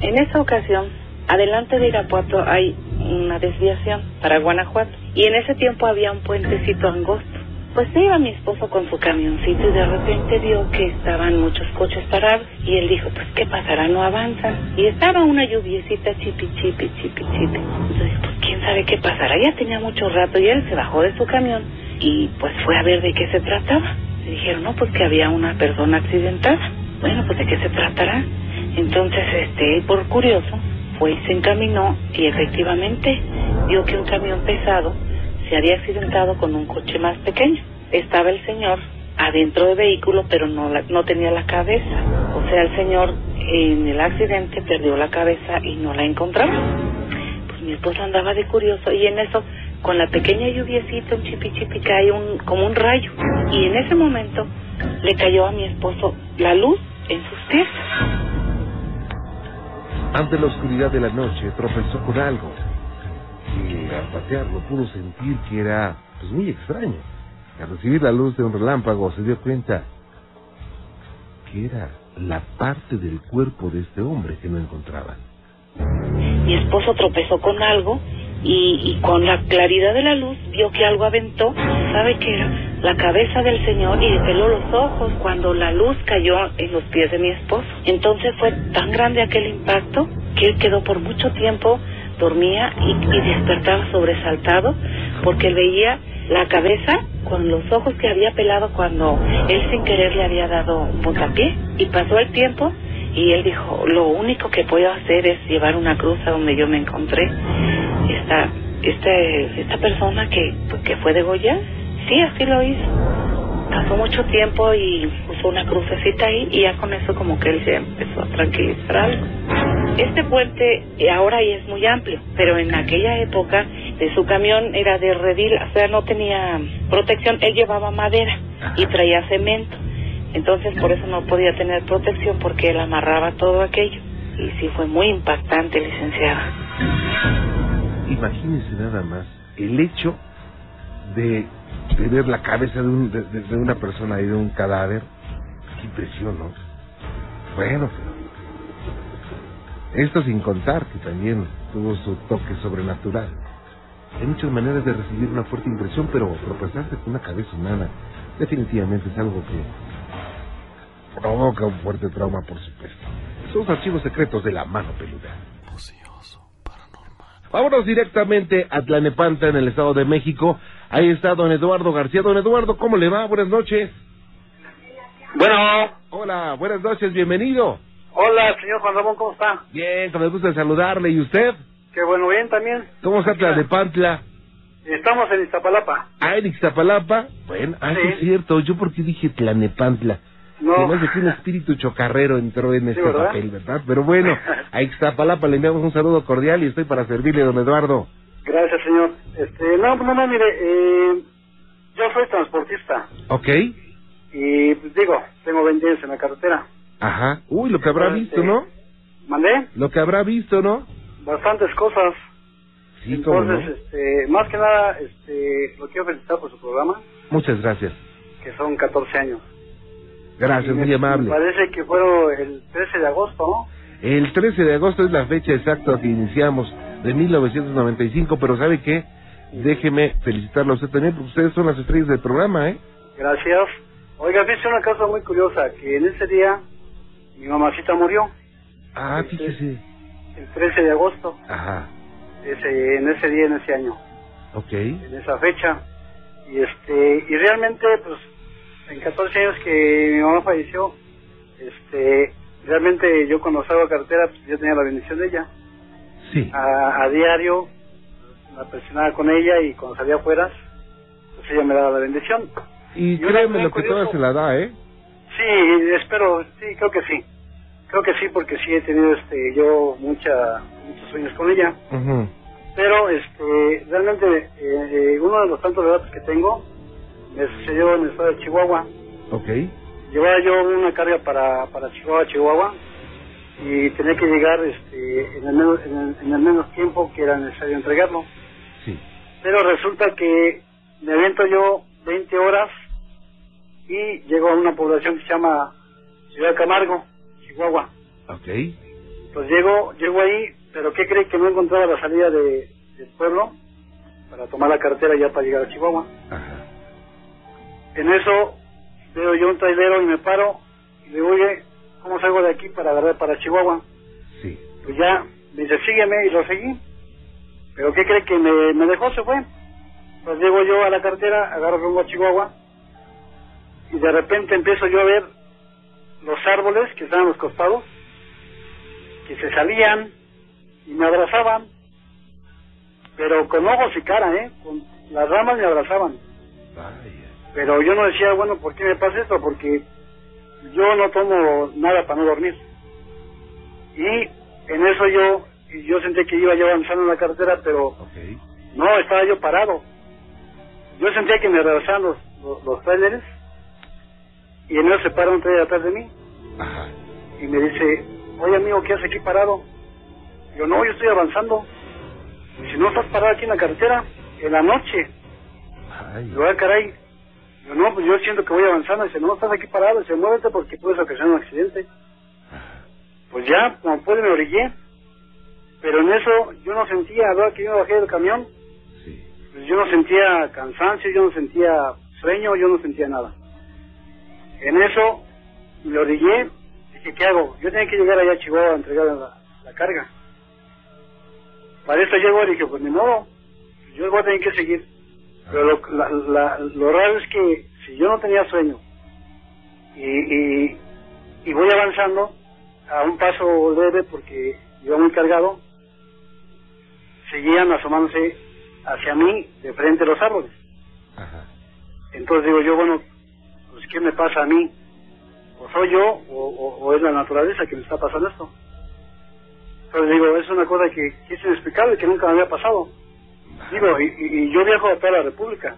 En esa ocasión, adelante de Irapuato hay una desviación para Guanajuato y en ese tiempo había un puentecito angosto. Pues iba mi esposo con su camioncito y de repente vio que estaban muchos coches parados y él dijo, pues ¿qué pasará? No avanzan. Y estaba una lluviecita chipi, chipi, chipi, chipi. Entonces, pues quién sabe qué pasará. Ya tenía mucho rato y él se bajó de su camión y pues fue a ver de qué se trataba. Le dijeron, no, pues que había una persona accidentada. Bueno, pues de qué se tratará. Entonces, este, por curioso, fue y se encaminó y efectivamente vio que un camión pesado se había accidentado con un coche más pequeño. Estaba el señor adentro del vehículo, pero no, la- no tenía la cabeza. O sea, el señor en el accidente perdió la cabeza y no la encontraba. Pues mi esposo andaba de curioso y en eso, con la pequeña lluviecita, un chipi chipi, cae un, como un rayo. Y en ese momento le cayó a mi esposo la luz en sus pies. Ante la oscuridad de la noche tropezó con algo y al patearlo pudo sentir que era pues muy extraño. Al recibir la luz de un relámpago se dio cuenta que era la parte del cuerpo de este hombre que no encontraban. Mi esposo tropezó con algo y, y con la claridad de la luz vio que algo aventó. ¿Sabe qué era? La cabeza del señor y peló los ojos cuando la luz cayó en los pies de mi esposo. Entonces fue tan grande aquel impacto que él quedó por mucho tiempo, dormía y, y despertaba sobresaltado porque veía la cabeza con los ojos que había pelado cuando él sin querer le había dado un puntapié. Y pasó el tiempo y él dijo, lo único que puedo hacer es llevar una cruz a donde yo me encontré. Esta, este, esta persona que, que fue de Goya, sí, así lo hizo. Pasó mucho tiempo y puso una crucecita ahí y ya con eso como que él se empezó a tranquilizar algo. Este puente ahora ya es muy amplio, pero en aquella época de su camión era de redil, o sea, no tenía protección, él llevaba madera y traía cemento. Entonces por eso no podía tener protección porque él amarraba todo aquello. Y sí fue muy impactante, licenciada. Imagínense nada más el hecho de, ver la cabeza de, un- de- una persona y de un cadáver. Qué impresión, ¿no? Bueno, esto sin contar que también tuvo su toque sobrenatural. Hay muchas maneras de recibir una fuerte impresión, pero tropezarse con una cabeza humana definitivamente es algo que provoca un fuerte trauma, por supuesto. Son archivos secretos de la mano peluda. Vámonos directamente a Tlanepanta, en el Estado de México. Ahí está don Eduardo García. Don Eduardo, ¿cómo le va? Buenas noches. Bueno, Hola, buenas noches, bienvenido. hola, señor Juan Ramón, ¿cómo está? Bien, con el gusto de saludarle. ¿Y usted? Qué bueno, bien también. ¿Cómo está Tlanepantla? Estamos en Iztapalapa. Ah, en Ixtapalapa. Bueno, ah, Sí. es cierto. Yo porque dije Tlanepantla. No. Se me hace que un espíritu chocarrero entró en este ¿verdad? papel, ¿verdad? Pero bueno, a Ixtapalapa le enviamos un saludo cordial y estoy para servirle, don Eduardo. Gracias, señor. Este, no, no, no, mire, eh, yo soy transportista ¿Ok? y pues, digo, tengo 20 años en la carretera. Ajá. Uy, lo que habrá Este, visto, ¿no? ¿Mandé? Lo que habrá visto, ¿no? Bastantes cosas. Sí, cómo no. Entonces, este, más que nada, este, lo quiero felicitar por su programa, Muchas gracias. que son 14 años. Gracias, muy amable. Me parece que fueron el 13 de agosto, ¿no? El 13 de agosto es la fecha exacta que iniciamos de 1995, pero ¿sabe qué? Déjeme felicitarlo a usted también, porque ustedes son las estrellas del programa, ¿eh? Gracias. Oiga, fíjese una cosa muy curiosa, que en ese día mi mamacita murió, Ah, sí. fíjese. el 13 de agosto, Ajá, ese, en ese día, en ese año, ok. en esa fecha. Y este y realmente, pues, en 14 años que mi mamá falleció, este realmente yo cuando salgo a carretera, pues yo tenía la bendición de ella. Sí. A, a diario, la presionaba con ella y cuando salía afuera, pues ella me daba la bendición. Y y créeme lo que curioso. toda se la da, ¿eh? Sí, espero, sí, creo que sí. Creo que sí, porque sí he tenido este, yo mucha, muchos sueños con ella. Ujú. Pero este, realmente eh, eh, uno de los tantos relatos que tengo me sucedió en el estado de Chihuahua. Ok. Llevaba yo una carga para, para Chihuahua, Chihuahua, y tenía que llegar este, en, el menos, en, el, en el menos tiempo que era necesario entregarlo. Sí. Pero resulta que me aviento yo 20 horas y llego a una población que se llama Ciudad Camargo, Chihuahua. Ok. Pues llego, llego ahí, pero ¿qué cree que no encontraba la salida de, del pueblo para tomar la carretera ya para llegar a Chihuahua? Ajá. En eso veo yo un trailero y me paro y le digo, oye, ¿cómo salgo de aquí para agarrar para Chihuahua? Sí. Pues ya, me dice, sígueme y lo seguí. Pero ¿qué cree que me, me dejó? Se fue. Pues llego yo a la carretera, agarro rumbo a Chihuahua y de repente empiezo yo a ver los árboles que estaban a los costados, que se salían y me abrazaban, pero con ojos y cara, ¿eh? Con las ramas me abrazaban. Vaya. Pero yo no decía, bueno, ¿por qué me pasa esto? Porque yo no tomo nada para no dormir. Y en eso yo, yo sentí que iba yo avanzando en la carretera, pero no, estaba yo parado. Yo sentía que me rebasaban los, los, los trailers y en eso se para un trailer atrás de mí Ajá. y me dice, oye amigo, ¿qué haces aquí parado? Yo, no, yo estoy avanzando. Y si no estás parado aquí en la carretera, en la noche, Ay. yo, ah, caray. Yo, no, pues yo siento que voy avanzando. Dice, no, estás aquí parado. Dice, muévete porque puedes ocasionar un accidente. Pues ya, como pude, me orillé. Pero en eso yo no sentía, ¿verdad? Que yo me bajé del camión. Sí. Pues yo no sentía cansancio, yo no sentía sueño, yo no sentía nada. En eso me orillé. Dije, ¿qué hago? Yo tenía que llegar allá a Chihuahua a entregar la, la carga. Para eso llego y dije, pues ni modo. Yo voy a tener que seguir. Pero lo, la- la- lo raro es que si yo no tenía sueño y, y, y voy avanzando a un paso leve porque iba muy cargado, seguían asomándose hacia mí de frente a los árboles. Ajá. Entonces digo yo, bueno, pues ¿qué me pasa a mí? ¿O soy yo o, o- o es la naturaleza que me está pasando esto? Entonces digo, es una cosa que, que es inexplicable, que nunca me había pasado. Digo, y, y- yo viajo a toda la República.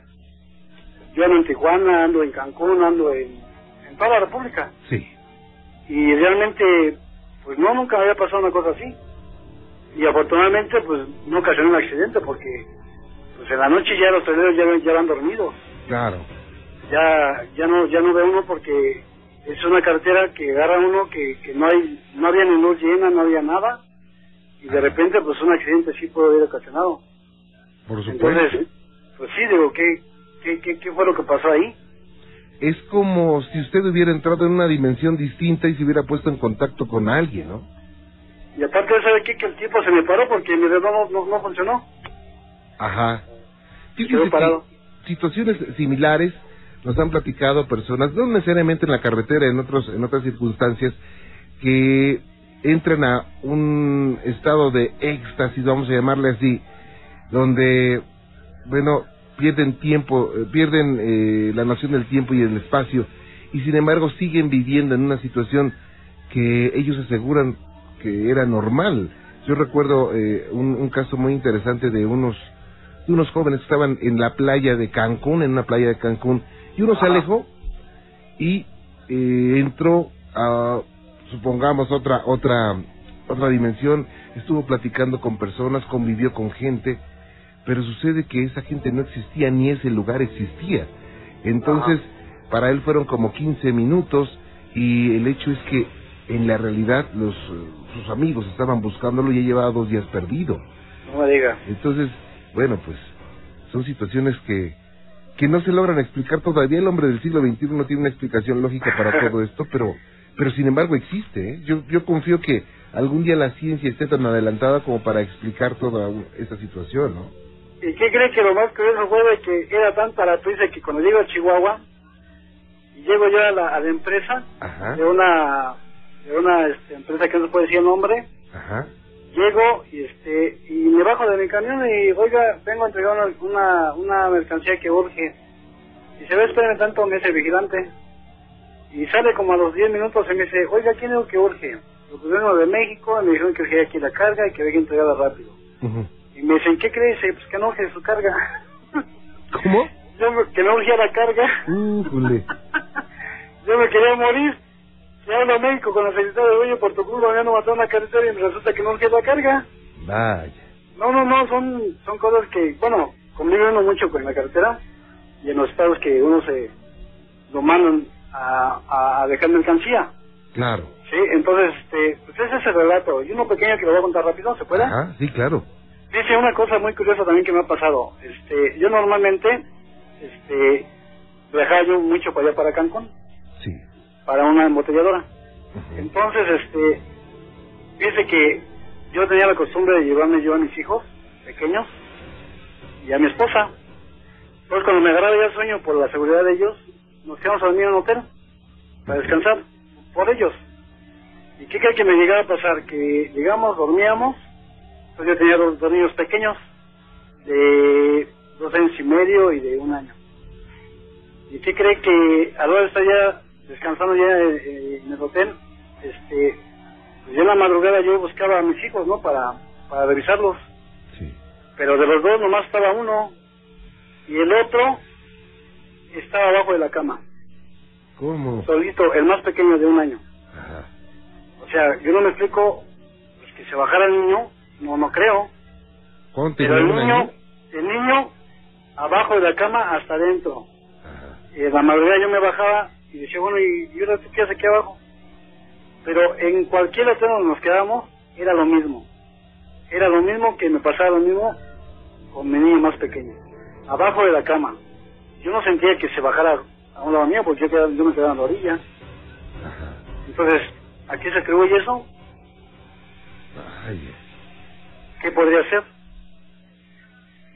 Yo ando en Tijuana, ando en Cancún, ando en, en toda la República. Sí. Y realmente, pues no, nunca me había pasado una cosa así. Y afortunadamente, pues no ocasionó un accidente porque pues en la noche ya los traileros ya, ya van dormidos. Claro. Ya, ya no, ya no ve uno porque es una carretera que agarra uno que, que no hay, no había ni luz llena, no había nada. Y de repente, pues un accidente sí puede haber ocasionado. Por supuesto. Entonces, pues sí, digo, ¿qué, qué, qué, qué fue lo que pasó ahí? es como si usted hubiera entrado en una dimensión distinta y se hubiera puesto en contacto con alguien, ¿no? Y aparte de saber que el tipo se me paró porque mi reloj no, no, no funcionó. Ajá. Fíjese parado. situaciones similares nos han platicado personas, no necesariamente en la carretera, en otros, en otras circunstancias, que entran a un estado de éxtasis, vamos a llamarle así, donde, bueno, pierden tiempo, eh, pierden eh, la noción del tiempo y del espacio, y sin embargo siguen viviendo en una situación que ellos aseguran que era normal. Yo recuerdo eh, un, un caso muy interesante de unos de unos jóvenes que estaban en la playa de Cancún, en una playa de Cancún, y uno se alejó y eh, entró a, supongamos, otra, otra, otra dimensión, estuvo platicando con personas, convivió con gente, pero sucede que esa gente no existía ni ese lugar existía. Entonces, para él fueron como 15 minutos y el hecho es que en la realidad los eh, sus amigos estaban buscándolo y ya llevaba dos días perdido. No me diga. Entonces, bueno, pues son situaciones que, que no se logran explicar todavía. El hombre del siglo XXI no tiene una explicación lógica para todo esto, pero, pero sin embargo existe. ¿eh? Yo, yo confío que algún día la ciencia esté tan adelantada como para explicar toda esta situación, ¿no? ¿Y qué cree que lo más curioso fue de que era tanta la prisa que cuando llego a Chihuahua, llego yo a la, a la empresa, Ajá, de una, de una este, empresa que no se puede decir el nombre, ajá, llego y este y me bajo de mi camión y oiga vengo a entregar una, una, una mercancía que urge y se ve espérame tanto me dice vigilante. Y sale como a los 10 minutos y me dice oiga quién es el que urge lo que vengo de México me dijeron que urgía aquí la carga y que había que entregarla rápido Y me dicen, ¿qué crees? Pues que no urge su carga. ¿Cómo? Yo me- que no urgía la carga. Újule. Yo me quería morir. Habla a México con la secretaria de Oye, por tu culpa me han matado en la carretera y resulta que no urgía la carga. Vaya. No, no, no, son, son cosas que, bueno, convive uno mucho con la carretera y en los estados que uno se lo mandan a, a, dejar mercancía. Claro. Sí, entonces, este, pues ese es el relato. Y uno pequeño que lo voy a contar rápido, ¿se puede? Ajá, sí, claro. Dice una cosa muy curiosa también que me ha pasado. Este, yo normalmente, este, viajaba yo mucho para allá para Cancún, Sí. para una embotelladora. Entonces, este, dice que yo tenía la costumbre de llevarme yo a mis hijos pequeños y a mi esposa. Entonces, cuando me agarraba ya sueño por la seguridad de ellos, nos quedamos a dormir en un hotel para descansar por ellos. ¿Y qué cree que me llegaba a pasar? Que llegamos, dormíamos, pues yo tenía dos, dos niños pequeños de dos años y medio y de un año. ¿Y qué cree que a la hora de estar ya descansando ya eh, en el hotel, este, pues yo en la madrugada yo buscaba a mis hijos, ¿no? Para, para revisarlos. Sí. Pero de los dos nomás estaba uno y el otro estaba abajo de la cama, ¿Cómo? solito, el más pequeño de un año. Ajá. O sea, yo no me explico pues, que se bajara el niño, no, no creo. ¿Cuánto Pero el niño, año? el niño abajo de la cama hasta adentro. En la madrugada yo me bajaba y decía, bueno, ¿y, y ahora tú qué haces aquí abajo? Pero en cualquier hotel donde nos quedábamos, era lo mismo. Era lo mismo que me pasaba lo mismo con mi niño más pequeño. Abajo de la cama. Yo no sentía que se bajara a un lado mío porque yo, quedaba- yo me quedaba en la orilla. Entonces, ¿a qué se atribuye eso? Ay, ¿Qué podría ser?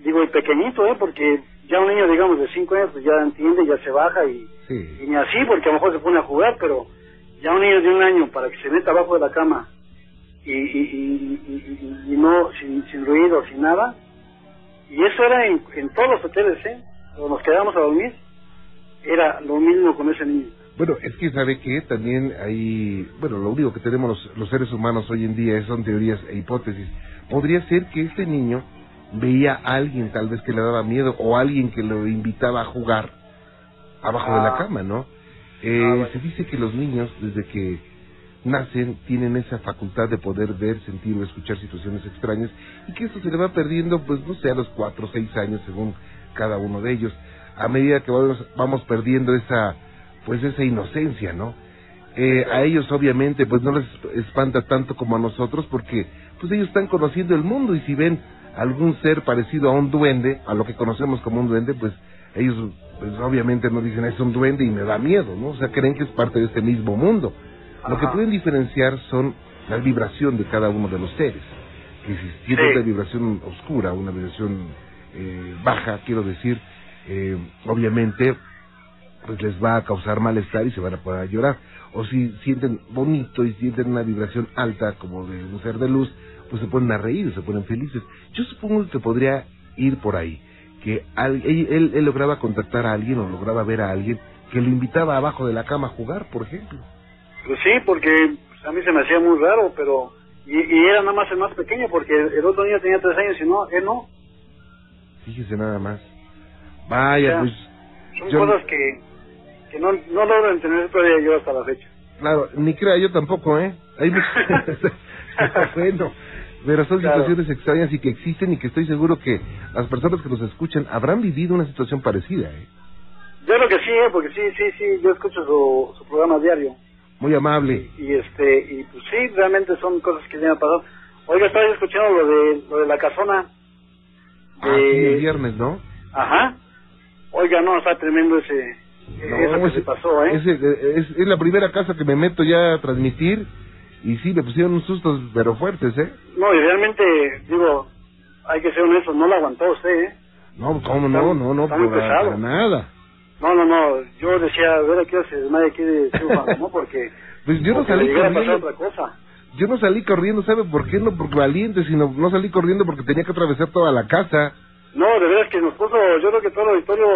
Digo, el pequeñito, ¿eh? Porque ya un niño, digamos, de 5 años, pues ya entiende, ya se baja y, y ni así, porque a lo mejor se pone a jugar, pero ya un niño de un año para que se meta abajo de la cama y, y, y, y- y- y no, sin, sin ruido, sin nada. Y eso era en, en todos los hoteles, ¿eh? Cuando nos quedábamos a dormir, era lo mismo con ese niño. Bueno, es que sabe que también hay, bueno, lo único que tenemos los, los seres humanos hoy en día son teorías e hipótesis. Podría ser que este niño veía a alguien tal vez que le daba miedo o alguien que lo invitaba a jugar abajo de la Ah. cama, ¿no? Eh, Ah, bueno. Se dice que los niños desde que nacen tienen esa facultad de poder ver, sentir o escuchar situaciones extrañas y que eso se le va perdiendo, pues no sé, a los cuatro o seis años según cada uno de ellos. A medida que vamos, vamos perdiendo esa, pues esa inocencia, ¿no? Eh, a ellos obviamente pues no les espanta tanto como a nosotros porque pues ellos están conociendo el mundo y si ven algún ser parecido a un duende, a lo que conocemos como un duende, pues ellos pues obviamente no dicen es un duende y me da miedo, ¿no? O sea, creen que es parte de este mismo mundo. Lo que pueden diferenciar son la vibración de cada uno de los seres. Que si tiene Sí. una vibración oscura, una vibración eh, baja, quiero decir, eh, obviamente pues les va a causar malestar y se van a poder llorar. O si sienten bonito y sienten una vibración alta como de un ser de luz, pues se ponen a reír, se ponen felices. Yo supongo que podría ir por ahí, que al- él, lograba contactar a alguien o lograba ver a alguien que lo invitaba abajo de la cama a jugar, por ejemplo. Pues sí, porque pues, a mí se me hacía muy raro, pero... Y, y era nada más el más pequeño, porque el, el otro niño tenía tres años y no, él no. Fíjese nada más. Vaya, Ya. pues, Son Yo- cosas que, que no, no logro entender todavía yo hasta la fecha. claro, ni crea yo tampoco, ¿eh? Hay muchas... bueno, pero son Claro. situaciones extrañas y que existen y que estoy seguro que las personas que nos escuchan habrán vivido una situación parecida, ¿eh? Yo creo que sí, ¿eh? porque sí, sí, sí, yo escucho su, su programa diario. Muy amable. Y este, y pues sí, realmente son cosas que me han pasado. Oiga, estaba escuchando lo de, lo de la casona. Ah, sí, el de- viernes, ¿no? Ajá. Oiga, no, está tremendo ese, No, eso que ese- se pasó, ¿eh? ese, eh, es, es la primera casa que me meto ya a transmitir y sí, me pusieron unos sustos, pero fuertes, ¿eh? No, y realmente, digo, hay que ser honesto, no la aguantó usted, ¿eh? No, ¿cómo no? No, no, muy para, para nada. No, no, no, yo decía, a ver a qué hora se desmaya aquí de ¿no? Porque, Pues yo no porque salí le corriendo. otra cosa. Yo no salí corriendo, ¿sabe por qué? No por valiente, sino no salí corriendo porque tenía que atravesar toda la casa. No, de veras que nos puso, yo creo que todo el auditorio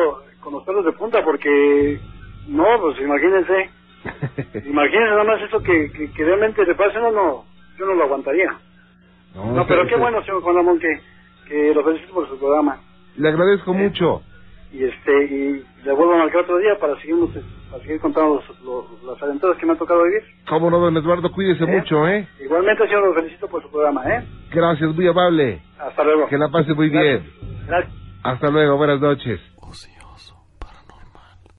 con los pelos de punta, porque, no, pues imagínense, imagínense nada más eso que, que, que realmente le pase, no, no, yo no lo aguantaría. No, pero qué bueno, señor Juan Ramón, que, que lo felicito por su programa. Le agradezco mucho. Y este y le vuelvo a marcar otro día para seguir, para seguir contando los, los- las aventuras que me ha tocado vivir. Cómo no, don Eduardo, cuídese ¿Eh? mucho, ¿eh? Igualmente, señor, lo felicito por su programa, ¿eh? Gracias, muy amable. Hasta luego. Que la pase muy bien. Gracias. Hasta luego, buenas noches.